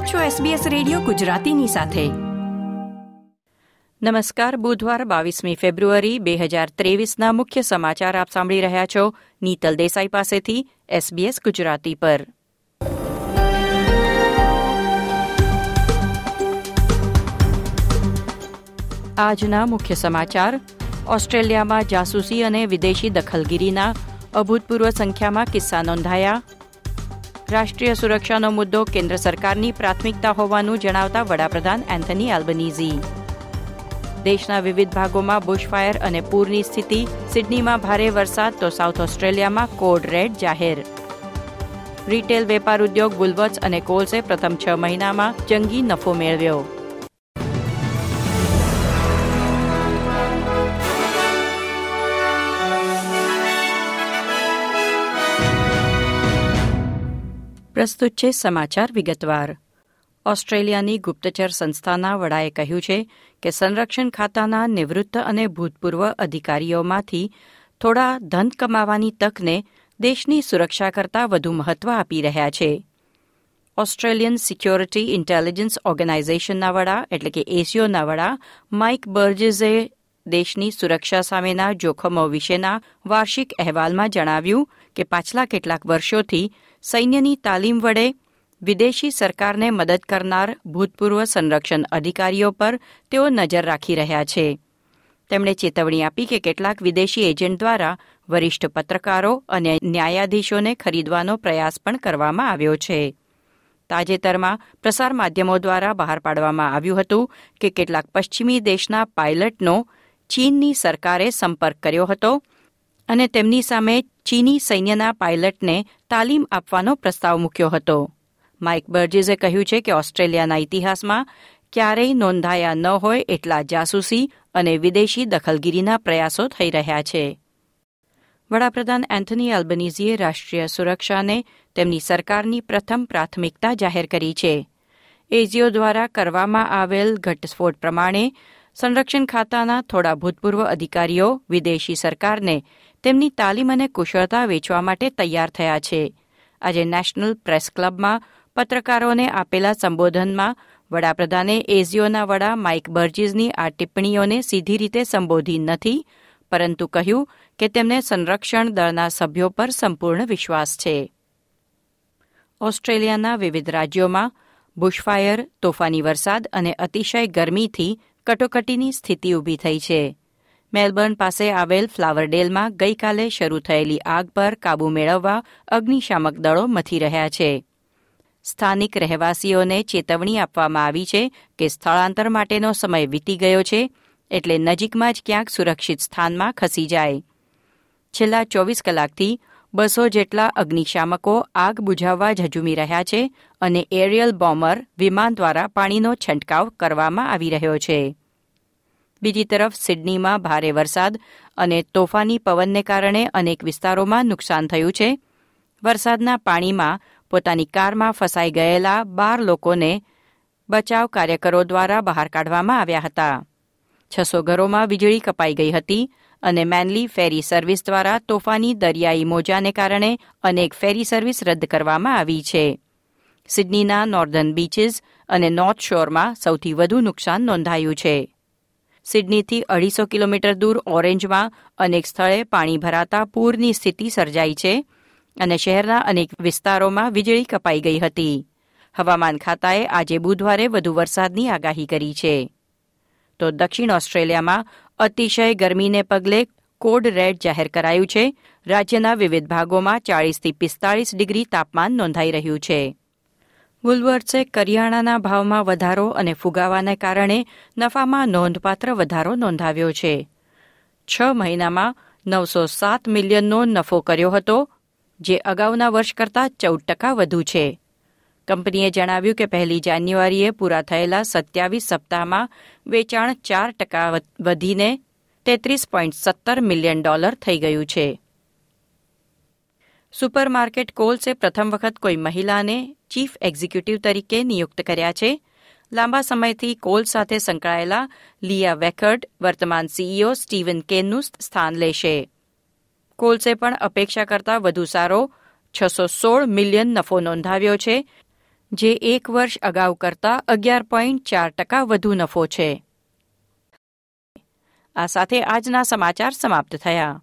આપ છો SBS radio ગુજરાતીની સાથે. નમસ્કાર, બુધવાર બાવીસમી ફેબ્રુઆરી બે હજાર ત્રેવીસના મુખ્ય સમાચાર આપ સાંભળી રહ્યા છો નીતલ દેસાઈ પાસેથી SBS ગુજરાતી પર. આજના મુખ્ય સમાચાર, ઓસ્ટ્રેલિયામાં જાસૂસી અને વિદેશી દખલગીરીના અભૂતપૂર્વ સંખ્યામાં કિસ્સા નોંધાયા. રાષ્ટ્રીય સુરક્ષાનો મુદ્દો કેન્દ્ર સરકારની પ્રાથમિકતા હોવાનું જણાવતા વડાપ્રધાન એન્થની એલ્બનીઝી દેશના વિવિધ ભાગોમાં બુશફાયર અને પૂરની સ્થિતિ, સિડનીમાં ભારે વરસાદ તો સાઉથ ઓસ્ટ્રેલિયામાં કોડ રેડ જાહેર. રિટેલ વેપાર ઉદ્યોગ ગુલવત્સ અને કોલ્સે પ્રથમ છ મહિનામાં જંગી નફો મેળવ્યો. પ્રસ્તુત છે સમાચાર વિગતવાર. ઓસ્ટ્રેલિયાની ગુપ્તચર સંસ્થાના વડાએ કહ્યું છે કે સંરક્ષણ ખાતાના નિવૃત્ત અને ભૂતપૂર્વ અધિકારીઓમાંથી થોડા ધન કમાવાની તકને દેશની સુરક્ષા કરતાં વધુ મહત્વ આપી રહ્યા છે. ઓસ્ટ્રેલિયન સિક્યોરિટી ઇન્ટેલિજન્સ ઓર્ગેનાઇઝેશનના વડા, એટલે કે એસીઓના વડા, માઇક બર્જેઝે દેશની સુરક્ષા સામેના જોખમો વિશેના વાર્ષિક અહેવાલમાં જણાવ્યું કે પાછલા કેટલાક વર્ષોથી સૈન્યની તાલીમ વડે વિદેશી સરકારને મદદ કરનાર ભૂતપૂર્વ સંરક્ષણ અધિકારીઓ પર તેઓ નજર રાખી રહ્યા છે. તેમણે ચેતવણી આપી કે કેટલાક વિદેશી એજન્ટ દ્વારા વરિષ્ઠ પત્રકારો અને ન્યાયાધીશોને ખરીદવાનો પ્રયાસ પણ કરવામાં આવ્યો છે. તાજેતરમાં પ્રસાર માધ્યમો દ્વારા બહાર પાડવામાં આવ્યું હતું કે કેટલાક પશ્ચિમી દેશના પાયલટનો ચીનની સરકારે સંપર્ક કર્યો હતો અને તેમની સામે ચીની સૈન્યના પાયલટને તાલીમ આપવાનો પ્રસ્તાવ મૂક્યો હતો. માઇક બર્જીઝે કહ્યું છે કે ઓસ્ટ્રેલિયાના ઇતિહાસમાં ક્યારેય નોંધાયા ન હોય એટલા જાસૂસી અને વિદેશી દખલગીરીના પ્રયાસો થઈ રહ્યા છે. વડાપ્રધાન એન્થની અલ્બનીઝીએ રાષ્ટ્રીય સુરક્ષાને તેમની સરકારની પ્રથમ પ્રાથમિકતા જાહેર કરી છે. એજીઓ દ્વારા કરવામાં આવેલ ઘટસ્ફોટ પ્રમાણે સંરક્ષણ ખાતાના થોડા ભૂતપૂર્વ અધિકારીઓ વિદેશી સરકારને તેમની તાલીમ અને કુશળતા વેચવા માટે તૈયાર થયા છે. આજે નેશનલ પ્રેસ ક્લબમાં પત્રકારોને આપેલા સંબોધનમાં વડાપ્રધાને એઝીઓના વડા માઇક બર્જીઝની આ ટિપ્પણીઓને સીધી રીતે સંબોધી નથી, પરંતુ કહ્યું કે તેમને સંરક્ષણ દળના સભ્યો પર સંપૂર્ણ વિશ્વાસ છે. ઓસ્ટ્રેલિયાના વિવિધ રાજ્યોમાં બુશફાયર, તોફાની વરસાદ અને અતિશય ગરમીથી કટોકટીની સ્થિતિ ઊભી થઈ છે. મેલબર્ન પાસે આવેલ ફ્લાવરડેલમાં ગઈકાલે શરૂ થયેલી આગ પર કાબૂ મેળવવા અગ્નિશામક દળો મથી રહ્યા છે. સ્થાનિક રહેવાસીઓને ચેતવણી આપવામાં આવી છે કે સ્થળાંતર માટેનો સમય વીતી ગયો છે એટલે નજીકમાં જ ક્યાંક સુરક્ષિત સ્થાનમાં ખસી જાય. છેલ્લા ચોવીસ કલાકથી બસો જેટલા અગ્નિશામકો આગ બુઝાવવા ઝઝુમી રહ્યા છે અને એરિયલ બોમ્બર વિમાન દ્વારા પાણીનો છંટકાવ કરવામાં આવી રહ્યો છે. બીજી તરફ સિડનીમાં ભારે વરસાદ અને તોફાની પવનને કારણે અનેક વિસ્તારોમાં નુકસાન થયું છે. વરસાદના પાણીમાં પોતાની કારમાં ફસાઈ ગયેલા બાર લોકોને બચાવ કાર્યકરો દ્વારા બહાર કાઢવામાં આવ્યા હતા. છસો ઘરોમાં વીજળી કપાઈ ગઈ હતી અને મેનલી ફેરી સર્વિસ દ્વારા તોફાની દરિયાઈ મોજાને કારણે અનેક ફેરી સર્વિસ રદ કરવામાં આવી છે. સિડનીના નોર્ધન બીચીસ અને નોર્થ શોરમાં સૌથી વધુ નુકસાન નોંધાયું છે. સિડનીથી અઢીસો કિલોમીટર દૂર ઓરેન્જમાં અનેક સ્થળે પાણી ભરાતા પૂરની સ્થિતિ સર્જાઈ છે અને શહેરના અનેક વિસ્તારોમાં વીજળી કપાઈ ગઈ હતી. હવામાન ખાતાએ આજે બુધવારે વધુ વરસાદની આગાહી કરી છે. તો દક્ષિણ ઓસ્ટ્રેલિયામાં અતિશય ગરમીને પગલે કોડ રેડ જાહેર કરાયું છે. રાજ્યના વિવિધ ભાગોમાં ચાળીસથી પિસ્તાળીસ ડિગ્રી તાપમાન નોંધાઈ રહ્યું છે. વુલવર્ટ્સે કરિયાણાના ભાવમાં વધારો અને ફુગાવાને કારણે નફામાં નોંધપાત્ર વધારો નોંધાવ્યો છે. છ મહિનામાં નવસો સાત મિલિયનનો નફો કર્યો હતો, જે અગાઉના વર્ષ કરતાં ચૌદ ટકા વધુ છે. કંપનીએ જણાવ્યું કે પહેલી જાન્યુઆરીએ પૂરા થયેલા સત્યાવીસ સપ્તાહમાં વેચાણ ચાર ટકા વધીને તેત્રીસ પોઈન્ટ સત્તર મિલિયન ડોલર થઈ ગયું છે. સુપરમાર્કેટ કોલ્સે પ્રથમ વખત કોઈ મહિલાને ચીફ એક્ઝિક્યુટિવ તરીકે નિયુક્ત કર્યા છે. લાંબા સમયથી કોલ સાથે સંકળાયેલા લિયા વેકર્ડ, વર્તમાન સીઈઓ સ્ટીવન કેનનું સ્થાન લેશે. કોલ્સે પણ અપેક્ષા કરતાં વધુ સારો છસો સોળ મિલિયન નફો નોંધાવ્યો છે, જે એક વર્ષ અગાઉ કરતાં અગિયાર પોઈન્ટ ચાર ટકા વધુ નફો છે. આ સાથે આજના સમાચાર સમાપ્ત થયા.